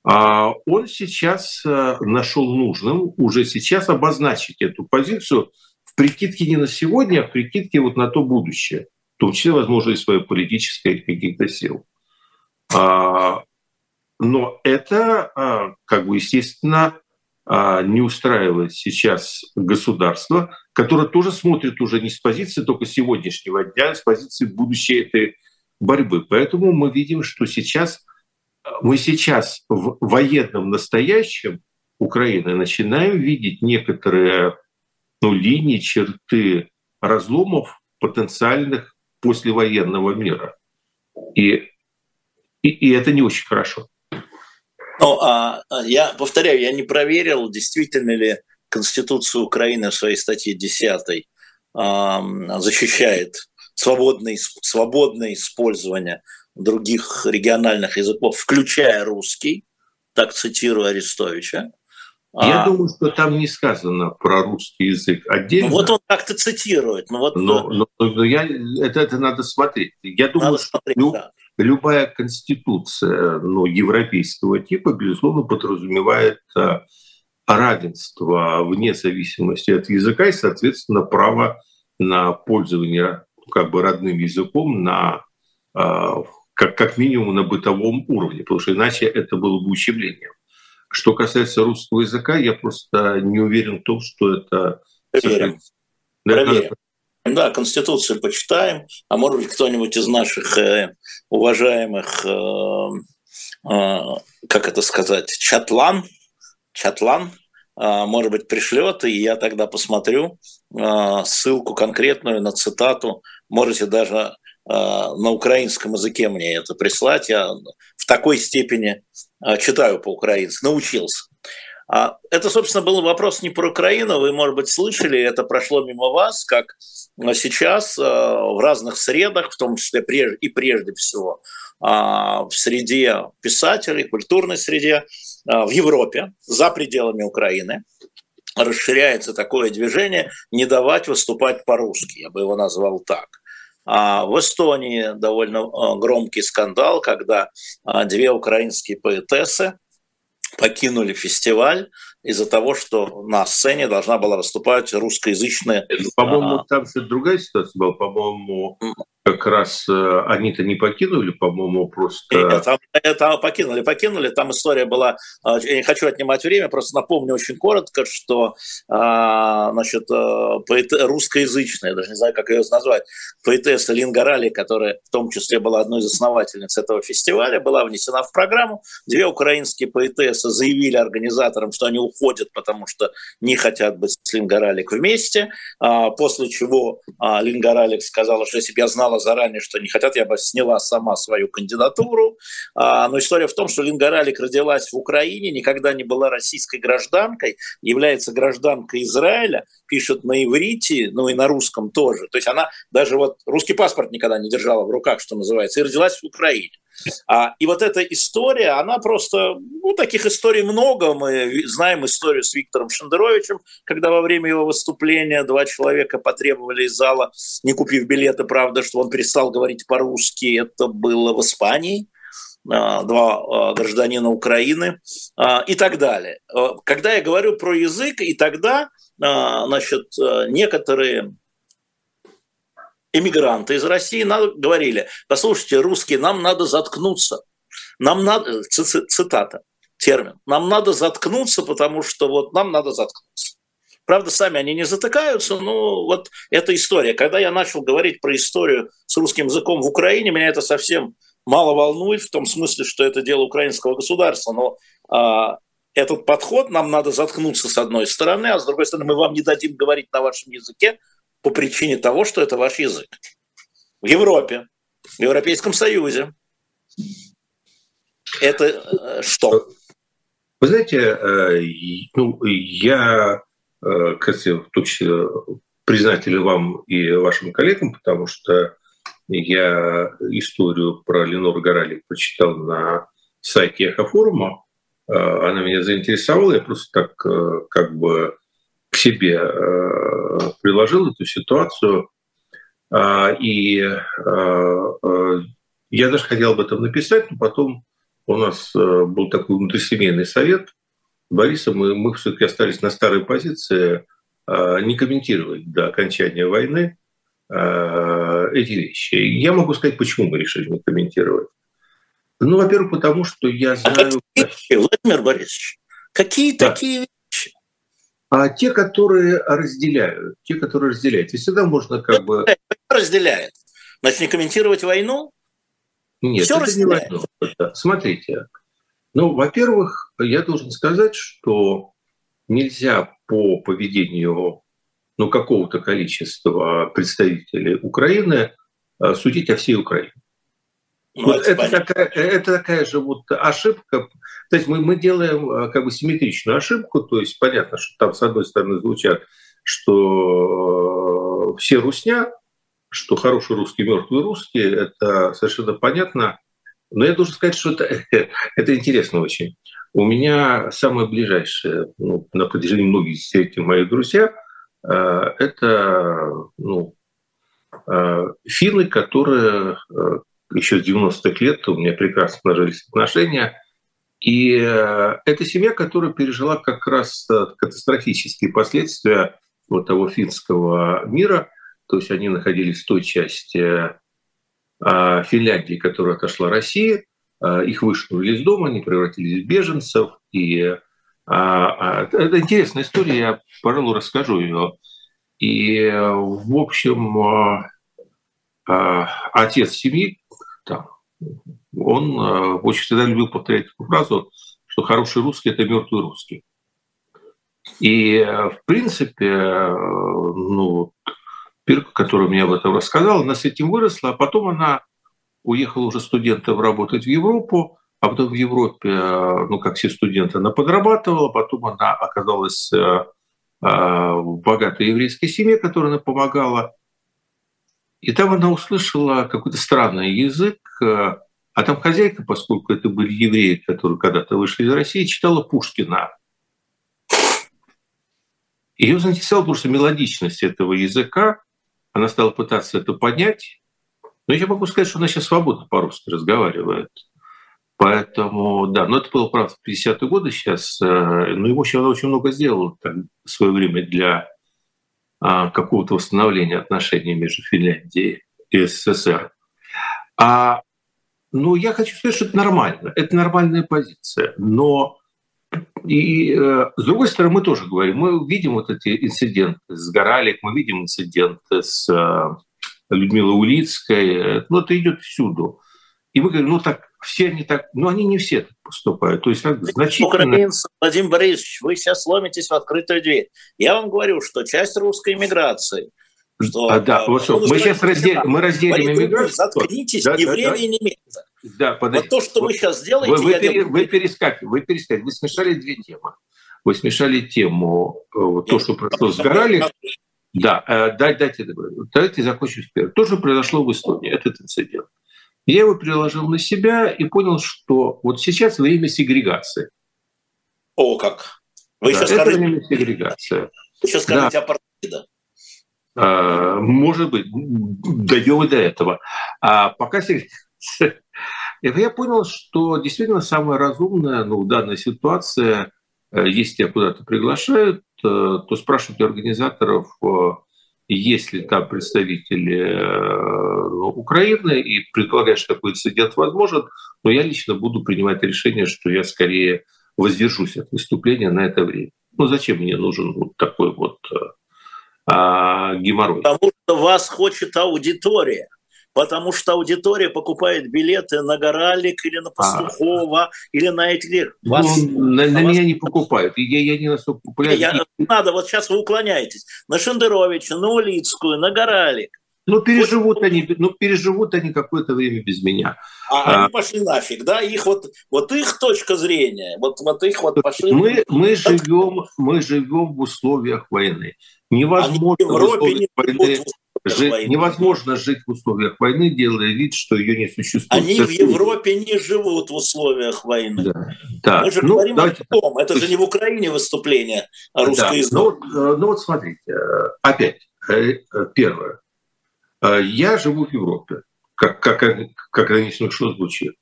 а он сейчас нашел нужным уже сейчас обозначить эту позицию в прикидке не на сегодня, а в прикидке вот на то будущее, в том числе, возможно, и свое политическое каких-то сил. А, но это, а, как бы, естественно, не устраивает сейчас государство, которое тоже смотрит уже не с позиции только сегодняшнего дня, а с позиции будущей этой борьбы. Поэтому мы видим, что сейчас – мы сейчас в военном настоящем Украины начинаем видеть некоторые ну, линии, черты разломов потенциальных послевоенного мира. И, и, и это не очень хорошо. Ну, а, а я повторяю, я не проверил, действительно ли Конституция Украины в своей статье 10 а, защищает свободное, свободное использование других региональных языков, включая русский, так цитирую Арестовича. Я а, думаю, что там не сказано про русский язык отдельно. Ну вот он как-то цитирует. Ну вот, но, но, но я, это, это надо смотреть. Я думаю, надо смотреть, что да. Любая конституция ну, европейского типа, безусловно, подразумевает а, равенство вне зависимости от языка и, соответственно, право на пользование как бы родным языком на а, как, как минимум на бытовом уровне, потому что иначе это было бы ущемлением. Что касается русского языка, я просто не уверен в том, что это... Проверим. Да, Проверим. Да, Конституцию почитаем, а может быть кто-нибудь из наших э, уважаемых, э, э, как это сказать, чатлан, чатлан, э, может быть, пришлет, и я тогда посмотрю э, ссылку конкретную на цитату. Можете даже а, на украинском языке мне это прислать. Я в такой степени а, читаю по-украински, научился. А, это, собственно, был вопрос не про Украину. Вы, может быть, слышали, это прошло мимо вас, как сейчас в разных средах, в том числе и прежде всего в среде писателей, культурной среде, в Европе, за пределами Украины, расширяется такое движение «не давать выступать по-русски», я бы его назвал так. А в Эстонии довольно а, громкий скандал, когда а, две украинские поэтессы покинули фестиваль из-за того, что на сцене должна была выступать русскоязычная... По-моему, там же другая ситуация была. По-моему, как раз э, они-то не покинули, по-моему, просто... Там, это покинули, покинули. Там история была... Э, я не хочу отнимать время, просто напомню очень коротко, что а, значит, э, поэт... русскоязычная, даже не знаю, как ее назвать, поэтесса Линга Рали, которая в том числе была одной из основательниц этого фестиваля, была внесена в программу. Две украинские поэтессы заявили организаторам, что они уходят, потому что не хотят быть с Линга Ралик вместе, а, после чего а, Линга Ралик сказала, что если бы я знал знала заранее, что не хотят, я бы сняла сама свою кандидатуру. А, но история в том, что Линга Ралик родилась в Украине, никогда не была российской гражданкой, является гражданкой Израиля, пишет на иврите, ну и на русском тоже. То есть она даже вот русский паспорт никогда не держала в руках, что называется, и родилась в Украине. А, и вот эта история, она просто, ну, таких историй много. Мы знаем историю с Виктором Шендеровичем, когда во время его выступления два человека потребовали из зала, не купив билеты, правда, что он перестал говорить по-русски. Это было в Испании. два гражданина Украины и так далее. Когда я говорю про язык, и тогда, значит, некоторые эмигранты из России говорили, послушайте, русские, нам надо заткнуться. Нам надо, цитата, термин, нам надо заткнуться, потому что вот нам надо заткнуться. Правда, сами они не затыкаются, но вот эта история. Когда я начал говорить про историю с русским языком в Украине, меня это совсем мало волнует, в том смысле, что это дело украинского государства. Но а, этот подход нам надо заткнуться с одной стороны, а с другой стороны мы вам не дадим говорить на вашем языке по причине того, что это ваш язык. В Европе, в Европейском Союзе. Это э, что? Вы знаете, э, ну, я Э, кстати, в том признателен вам и вашим коллегам, потому что я историю про Ленор Горалик прочитал на сайте Эхофорума. Она меня заинтересовала, я просто так как бы к себе приложил эту ситуацию. И я даже хотел об этом написать, но потом у нас был такой внутрисемейный совет – Борисом, мы, мы все-таки остались на старой позиции не комментировать до окончания войны эти вещи. Я могу сказать, почему мы решили не комментировать. Ну, во-первых, потому что я знаю... А какие, Владимир Борисович, какие да. такие вещи? А те, которые разделяют, те, которые разделяют. И всегда можно как бы... Разделяет. Значит, не комментировать войну? Нет, Все это разделяет. не войну. Смотрите, ну, во-первых, я должен сказать, что нельзя по поведению ну, какого-то количества представителей Украины э, судить о всей Украине. Ну, вот это, такая, это такая же вот ошибка. То есть мы, мы делаем э, как бы симметричную ошибку, то есть понятно, что там с одной стороны звучат, что э, все русня, что хороший русский, мертвый русский, это совершенно понятно. Но я должен сказать, что это, это интересно очень. У меня самые ближайшие, ну, на протяжении многих десятилетий мои друзья, э, это ну, финны, которые еще с 90-х лет у меня прекрасно сложились отношения. И это семья, которая пережила как раз катастрофические последствия вот того финского мира. То есть они находились в той части а, Финляндии, которая отошла России, а, их вышвырнули из дома, они превратились в беженцев. И а, это интересная история, я, пожалуй, расскажу ее. И, в общем, отец семьи, там, он очень всегда любил повторять эту фразу, что хороший русский – это мертвый русский. И, в принципе, ну, Пирка, которая мне об этом рассказала, она с этим выросла, а потом она уехала уже студентом работать в Европу, а потом в Европе, э, ну, как все студенты, она подрабатывала, потом она оказалась э, э, в богатой еврейской семье, которая она помогала. И там она услышала какой-то странный язык, а там хозяйка, поскольку это были евреи, которые когда-то вышли из России, читала Пушкина. Ее заинтересовала просто мелодичность этого языка, она стала пытаться это поднять. Но я могу сказать, что она сейчас свободно по-русски разговаривает. Поэтому, да, но это было, правда, в 50-е годы сейчас. Э, но ему еще она очень много сделала там, в свое время для какого-то восстановления отношений между Финляндией и СССР. А, ну, я хочу сказать, что это нормально. Это нормальная позиция. Но и э, с другой стороны, мы тоже говорим, мы видим вот эти инциденты с Горалик, мы видим инциденты с э, Людмилой Улицкой, ну это идет всюду. И мы говорим, ну так, все они так, ну они не все так поступают. То есть как значительно... Украинцы, Владимир Борисович, вы сейчас ломитесь в открытую дверь. Я вам говорю, что часть русской иммиграции что, а, да, вот, ну, мы сейчас раздел, мы разделим иммиграцию. Заткнитесь, да, ни да, время, да. ни место. Да, вот то, что вы сейчас делаете... Вы, вы, пере, вы перескакиваете, вы перескакиваете, вы смешали две темы. Вы смешали тему, э, то, что произошло с Горали. Да, э, дай, дайте, давайте закончим. То, что произошло в Эстонии, этот инцидент. Я его переложил на себя и понял, что вот сейчас время сегрегации. О, как! Вы да, это скажете... время сегрегации. Вы сейчас скажете да. апартеида. А, может быть, дойдем и до этого. А пока И я понял, что действительно самое разумное ну, в данной ситуации, э, если тебя куда-то приглашают, э, то спрашивать у организаторов, есть ли там представители Украины, и предполагать, что такой инцидент возможен, но я лично буду принимать решение, что я скорее воздержусь от выступления на это время. Ну зачем мне нужен вот такой вот а, геморрой? Потому что вас хочет аудитория потому что аудитория покупает билеты на Горалик или на а. Пастухова, а, или на. Ну, вас, ну, на, на вас... меня не покупают, я, я не настолько популярен. Я, надо, вот сейчас вы уклоняетесь. На Шендеровича, на Улицкую, на Горалик. Ну, переживут вот, они, ну, переживут они какое-то время без меня. А, а они пошли нафиг, да? Их вот, вот их точка зрения, вот, вот их вот пошли. Мы, мы, живем, мы живем в условиях войны. Невозможно они в Европе не войны Жить, невозможно жить в условиях войны, делая вид, что ее не существует. Они в Европе не живут в условиях войны. Да, да. Мы же ну, говорим давайте... о том, это же не в Украине выступление а русскоязычное. Да. Ну, э, ну вот смотрите, э, опять, э, первое. Я живу в Европе, как, как, как не смешно звучит.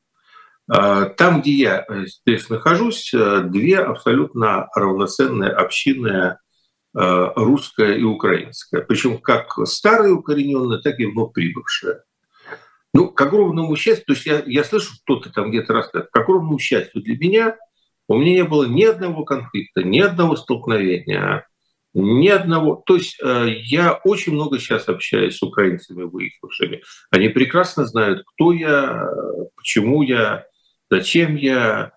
Там, где я здесь нахожусь, две абсолютно равноценные общины Э, русская и украинская. Причем как старые укорененные, так и вновь прибывшие. Ну, к огромному счастью, то есть я, я слышу, кто-то там где-то рассказывает, к огромному счастью для меня, у меня не было ни одного конфликта, ни одного столкновения, ни одного. То есть э, я очень много сейчас общаюсь с украинцами, выехавшими. Они прекрасно знают, кто я, почему я, зачем я.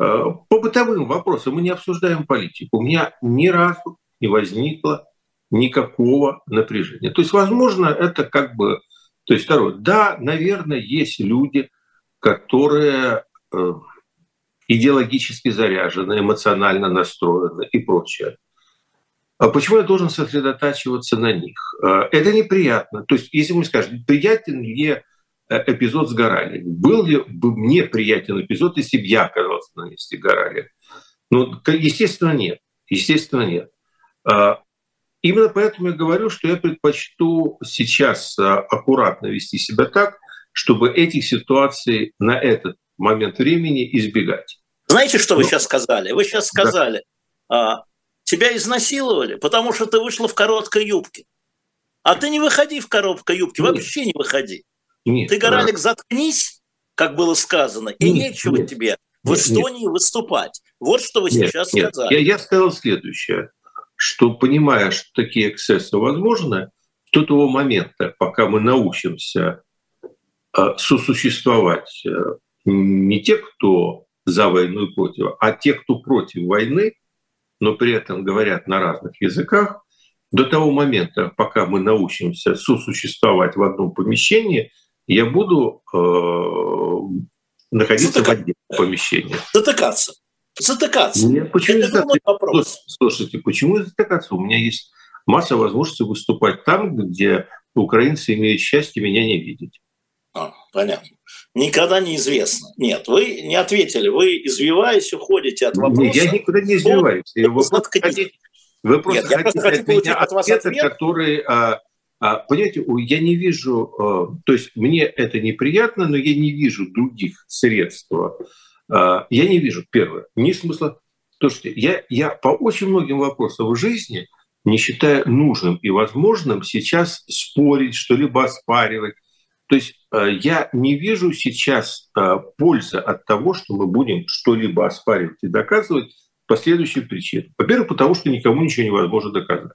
Э, по бытовым вопросам мы не обсуждаем политику. У меня ни разу не возникло никакого напряжения. То есть, возможно, это как бы... То есть, второе, да, наверное, есть люди, которые э, идеологически заряжены, эмоционально настроены и прочее. А почему я должен сосредотачиваться на них? Э, это неприятно. То есть, если мы скажем, приятен ли э, эпизод с Горали? Был ли бы мне приятен эпизод, если бы я оказался на месте Горали? Ну, естественно, нет. Естественно, нет. А, именно поэтому я говорю, что я предпочту сейчас а, аккуратно вести себя так, чтобы этих ситуаций на этот момент времени избегать. Знаете, что вы ну, сейчас сказали? Вы сейчас сказали, да. тебя изнасиловали, потому что ты вышла в короткой юбке. А ты не выходи в короткой юбке, нет. вообще не выходи. Нет, ты, Горалик, да. заткнись, как было сказано, и нет, нечего нет, тебе в Эстонии нет. выступать. Вот что вы нет, сейчас нет. сказали. Я, я сказал следующее что понимая, что такие эксцессы возможны, до того момента, пока мы научимся э, сосуществовать э, не те, кто за войну и против, а те, кто против войны, но при этом говорят на разных языках, до того момента, пока мы научимся сосуществовать в одном помещении, я буду э, находиться Затыка... в отдельном помещении. Затыкаться затыкаться. Нет, почему Это затыкаться? вопрос. Слушайте, почему затыкаться? У меня есть масса возможностей выступать там, где украинцы имеют счастье меня не видеть. А, понятно. Никогда неизвестно. Нет, вы не ответили. Вы, извиваясь, уходите от вопроса. Нет, я никуда не извиваюсь. Вы, просто хотите, вы просто Нет, хотите хочу от меня от вас ответ, ответ, который... А, а, понимаете, я не вижу... А, то есть мне это неприятно, но я не вижу других средств я не вижу, первое, ни смысла. Слушайте, я, я по очень многим вопросам в жизни не считаю нужным и возможным сейчас спорить, что-либо оспаривать. То есть а, я не вижу сейчас а, пользы от того, что мы будем что-либо оспаривать и доказывать по следующим причинам. Во-первых, потому что никому ничего невозможно доказать.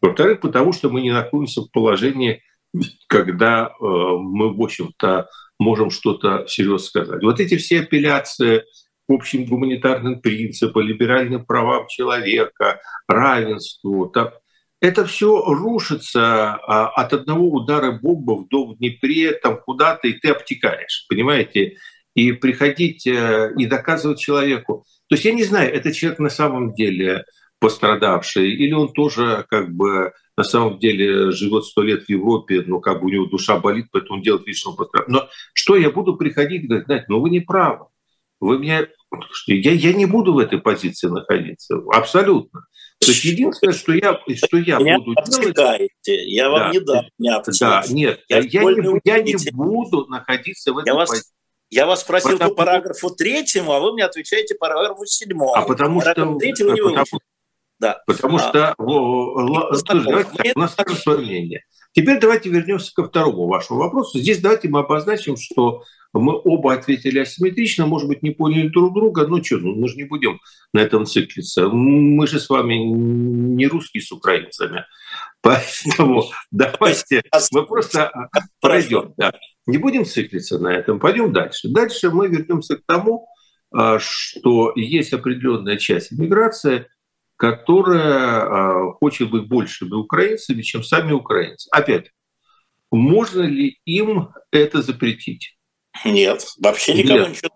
Во-вторых, потому что мы не находимся в положении, когда мы, в общем-то, можем что-то серьезно сказать. Вот эти все апелляции к общим гуманитарным принципам, либеральным правам человека, равенству, там, это все рушится а, от одного удара бомбы в дом в Днепре, там куда-то, и ты обтекаешь, понимаете? И приходить э, и доказывать человеку. То есть я не знаю, этот человек на самом деле пострадавший, или он тоже как бы на самом деле живет сто лет в Европе, но как бы у него душа болит, поэтому он делает вид, что он пострадал. Но что я буду приходить и говорить, знаете, ну вы не правы. Вы меня... Я, я не буду в этой позиции находиться. Абсолютно. То есть единственное, что я, что я меня буду делать... Я вам да, не дам меня Да, нет, я, я, не, я не буду находиться в этой я позиции. Я вас спросил потому... по параграфу третьему, а вы мне отвечаете по параграфу седьмому. А потому Параграф что... Третьего не потому, да. потому а, что... А, слушай, давайте, у нас такое свое мнение. Теперь давайте вернемся ко второму вашему вопросу. Здесь давайте мы обозначим, что мы оба ответили асимметрично, может быть, не поняли друг друга, ну что, ну, мы же не будем на этом циклиться. Мы же с вами не русские с украинцами. Поэтому давайте мы просто пройдем. Да. Не будем циклиться на этом, пойдем дальше. Дальше мы вернемся к тому, а, что есть определенная часть миграции, которая а, хочет быть большими украинцами, чем сами украинцы. Опять, можно ли им это запретить? Нет, вообще никому Нет. ничего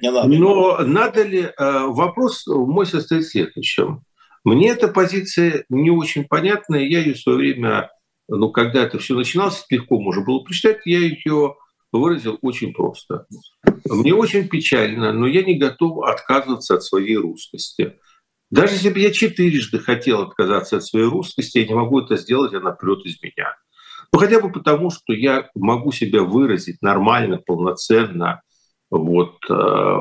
не надо. Но надо ли... А, вопрос мой состоит в следующем. Мне эта позиция не очень понятна, я ее в свое время, ну, когда это все начиналось, легко можно было прочитать, я ее выразил очень просто. Мне очень печально, но я не готов отказываться от своей русскости. Даже если бы я четырежды хотел отказаться от своей русскости, я не могу это сделать, она прет из меня. Ну, хотя бы потому, что я могу себя выразить нормально, полноценно, вот, э,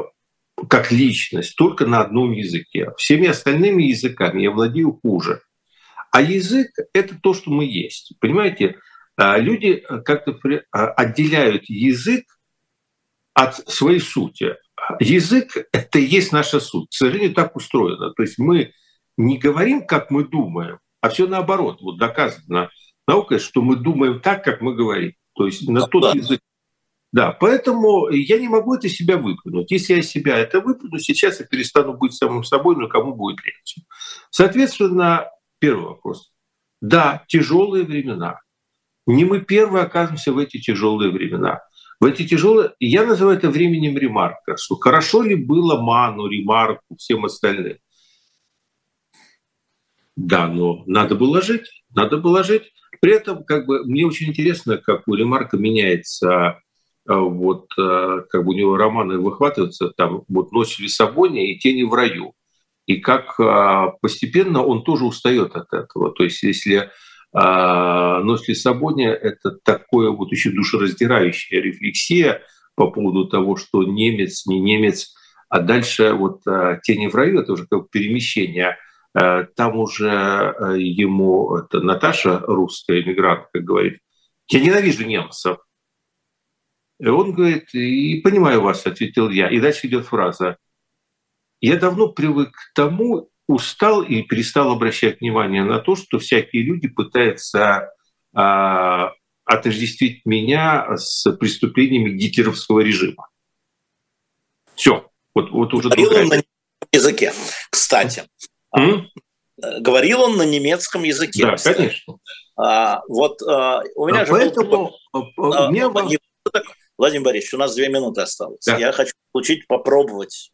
как личность, только на одном языке. Всеми остальными языками я владею хуже. А язык — это то, что мы есть. Понимаете, э, люди как-то э, отделяют язык от своей сути. Язык — это и есть наша суть. К сожалению, так устроено. То есть мы не говорим, как мы думаем, а все наоборот. Вот доказано наукой, что мы думаем так, как мы говорим. То есть на тот да. язык. Да, поэтому я не могу это себя выплюнуть. Если я себя это выплюну, сейчас я перестану быть самым собой, но кому будет легче. Соответственно, первый вопрос. Да, тяжелые времена. Не мы первые оказываемся в эти тяжелые времена. В эти тяжелые, я называю это временем ремарка, что хорошо ли было Ману, ремарку, всем остальным. Да, но надо было жить, надо было жить. При этом как бы, мне очень интересно, как у Ремарка меняется э, вот э, как бы у него романы выхватываются там вот «Ночь в Лиссабоне» и «Тени в раю». И как э, постепенно он тоже устает от этого. То есть если «Ночь в Лиссабоне» — это такое вот еще душераздирающая рефлексия по поводу того, что немец, не немец, а дальше вот «Тени в раю» — это уже как перемещение Э, там уже ему это, Наташа, русская иммигрантка, говорит, я ненавижу немцев. И он говорит, и понимаю вас, ответил я. И дальше идет фраза. Я давно привык к тому, устал и перестал обращать внимание на то, что всякие люди пытаются а, отождествить меня с преступлениями гитлеровского режима. Все. Вот, вот уже другая... на языке, кстати. Mm? Говорил он на немецком языке. Да, конечно. А, вот а, у меня а же поэтому, был... А, мне... Владимир Борисович, у нас две минуты осталось. Да. Я хочу получить, попробовать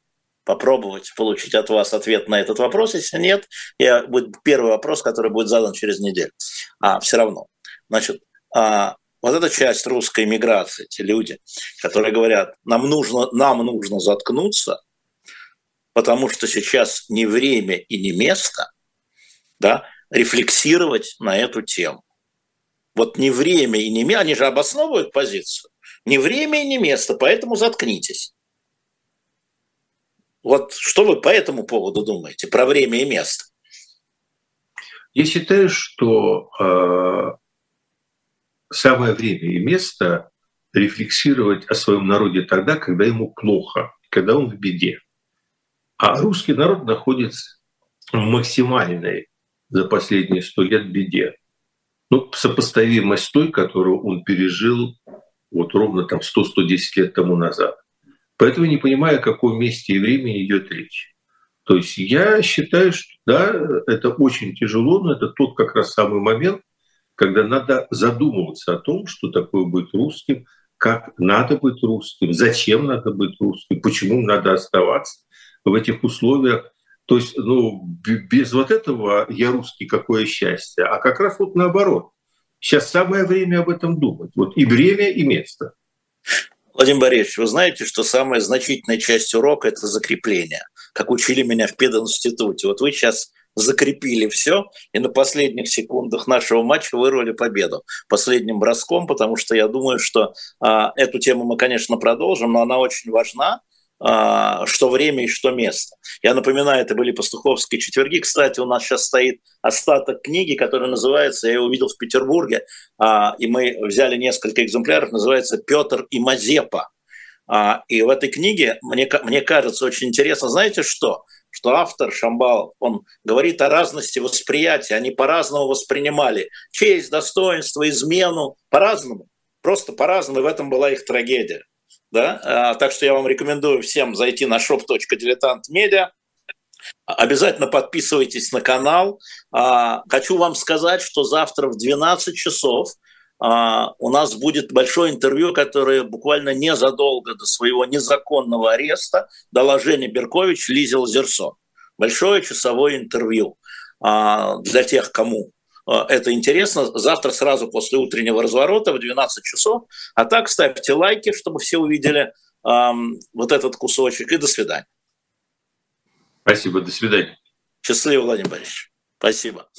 попробовать получить от вас ответ на этот вопрос. Если нет, я, будет первый вопрос, который будет задан через неделю. А все равно. Значит, а, вот эта часть русской миграции, те люди, которые говорят, нам нужно, нам нужно заткнуться, потому что сейчас не время и не место да, рефлексировать на эту тему. Вот не время и не место, они же обосновывают позицию. Не время и не место, поэтому заткнитесь. Вот что вы по этому поводу думаете, про время и место? Я считаю, что э, самое время и место рефлексировать о своем народе тогда, когда ему плохо, когда он в беде. А русский народ находится в максимальной за последние сто лет беде. Ну, сопоставимость с той, которую он пережил вот ровно там 100-110 лет тому назад. Поэтому не понимаю, о каком месте и времени идет речь. То есть я считаю, что да, это очень тяжело, но это тот как раз самый момент, когда надо задумываться о том, что такое быть русским, как надо быть русским, зачем надо быть русским, почему надо оставаться в этих условиях. То есть, ну, без вот этого я русский, какое счастье. А как раз вот наоборот. Сейчас самое время об этом думать. Вот и время, и место. Владимир Борисович, вы знаете, что самая значительная часть урока – это закрепление, как учили меня в пединституте. Вот вы сейчас закрепили все и на последних секундах нашего матча вырвали победу последним броском, потому что я думаю, что а, эту тему мы, конечно, продолжим, но она очень важна, что время и что место. Я напоминаю, это были пастуховские четверги. Кстати, у нас сейчас стоит остаток книги, которая называется, я ее увидел в Петербурге, а, и мы взяли несколько экземпляров, называется «Петр и Мазепа». А, и в этой книге, мне, мне кажется, очень интересно, знаете что? Что автор Шамбал, он говорит о разности восприятия, они по-разному воспринимали честь, достоинство, измену, по-разному, просто по-разному, и в этом была их трагедия. Да? А, так что я вам рекомендую всем зайти на shop.diletant.media, Обязательно подписывайтесь на канал. А, хочу вам сказать, что завтра в 12 часов а, у нас будет большое интервью, которое буквально незадолго до своего незаконного ареста дала Женя Беркович Лизе Лазерсон. Большое часовое интервью для тех, кому это интересно. Завтра сразу после утреннего разворота в 12 часов. А так ставьте лайки, чтобы все увидели эм, вот этот кусочек. И до свидания. Спасибо, до свидания. Счастливо, Владимир Борисович. Спасибо.